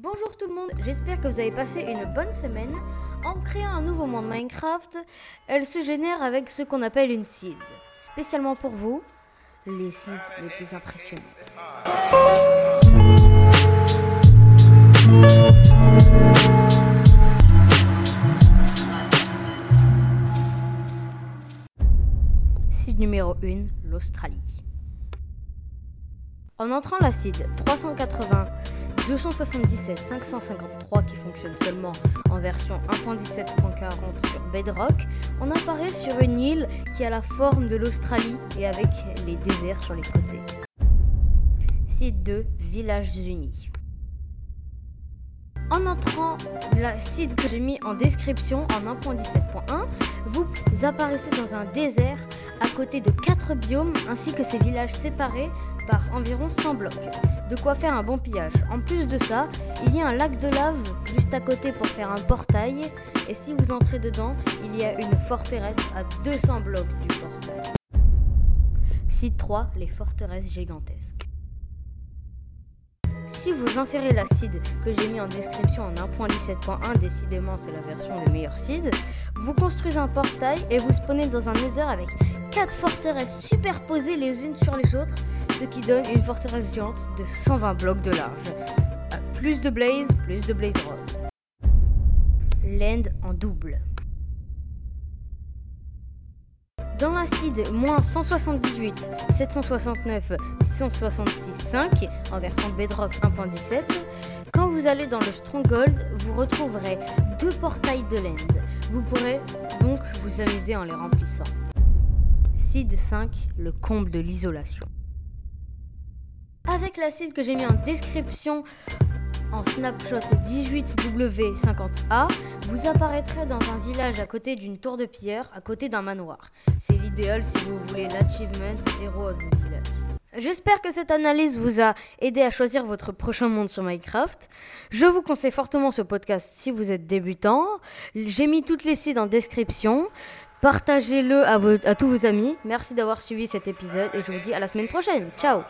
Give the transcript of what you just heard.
Bonjour tout le monde, j'espère que vous avez passé une bonne semaine. En créant un nouveau monde Minecraft, elle se génère avec ce qu'on appelle une seed. Spécialement pour vous, les seeds les plus impressionnantes. Seed numéro 1, l'Australie. En entrant la seed 380 277 553 qui fonctionne seulement en version 1.17.40 sur Bedrock, on apparaît sur une île qui a la forme de l'Australie et avec les déserts sur les côtés. Site 2, Villages Unis. En entrant la site que j'ai mis en description en 1.17.1, vous apparaissez dans un désert à côté de 4 biomes ainsi que ces villages séparés par environ 100 blocs. De quoi faire un bon pillage. En plus de ça, il y a un lac de lave juste à côté pour faire un portail. Et si vous entrez dedans, il y a une forteresse à 200 blocs du portail. Site 3, les forteresses gigantesques. Si vous insérez la seed que j'ai mis en description en 1.17.1, décidément c'est la version des meilleurs seeds, vous construisez un portail et vous spawnez dans un nether avec 4 forteresses superposées les unes sur les autres, ce qui donne une forteresse géante de 120 blocs de large. Plus de blaze, plus de blaze rod. Land en double. Dans l'acide moins 178, 769, 166, 5 en version Bedrock 1.17, quand vous allez dans le Stronghold, vous retrouverez deux portails de land. Vous pourrez donc vous amuser en les remplissant. Seed 5, le comble de l'isolation. Avec l'acide que j'ai mis en description en snapshot 18W50A, vous apparaîtrez dans un village à côté d'une tour de pierre, à côté d'un manoir. C'est l'idéal si vous voulez l'achievement Hero of the Village. J'espère que cette analyse vous a aidé à choisir votre prochain monde sur Minecraft. Je vous conseille fortement ce podcast si vous êtes débutant. J'ai mis toutes les sites en description. Partagez-le à, à tous vos amis. Merci d'avoir suivi cet épisode et je vous dis à la semaine prochaine. Ciao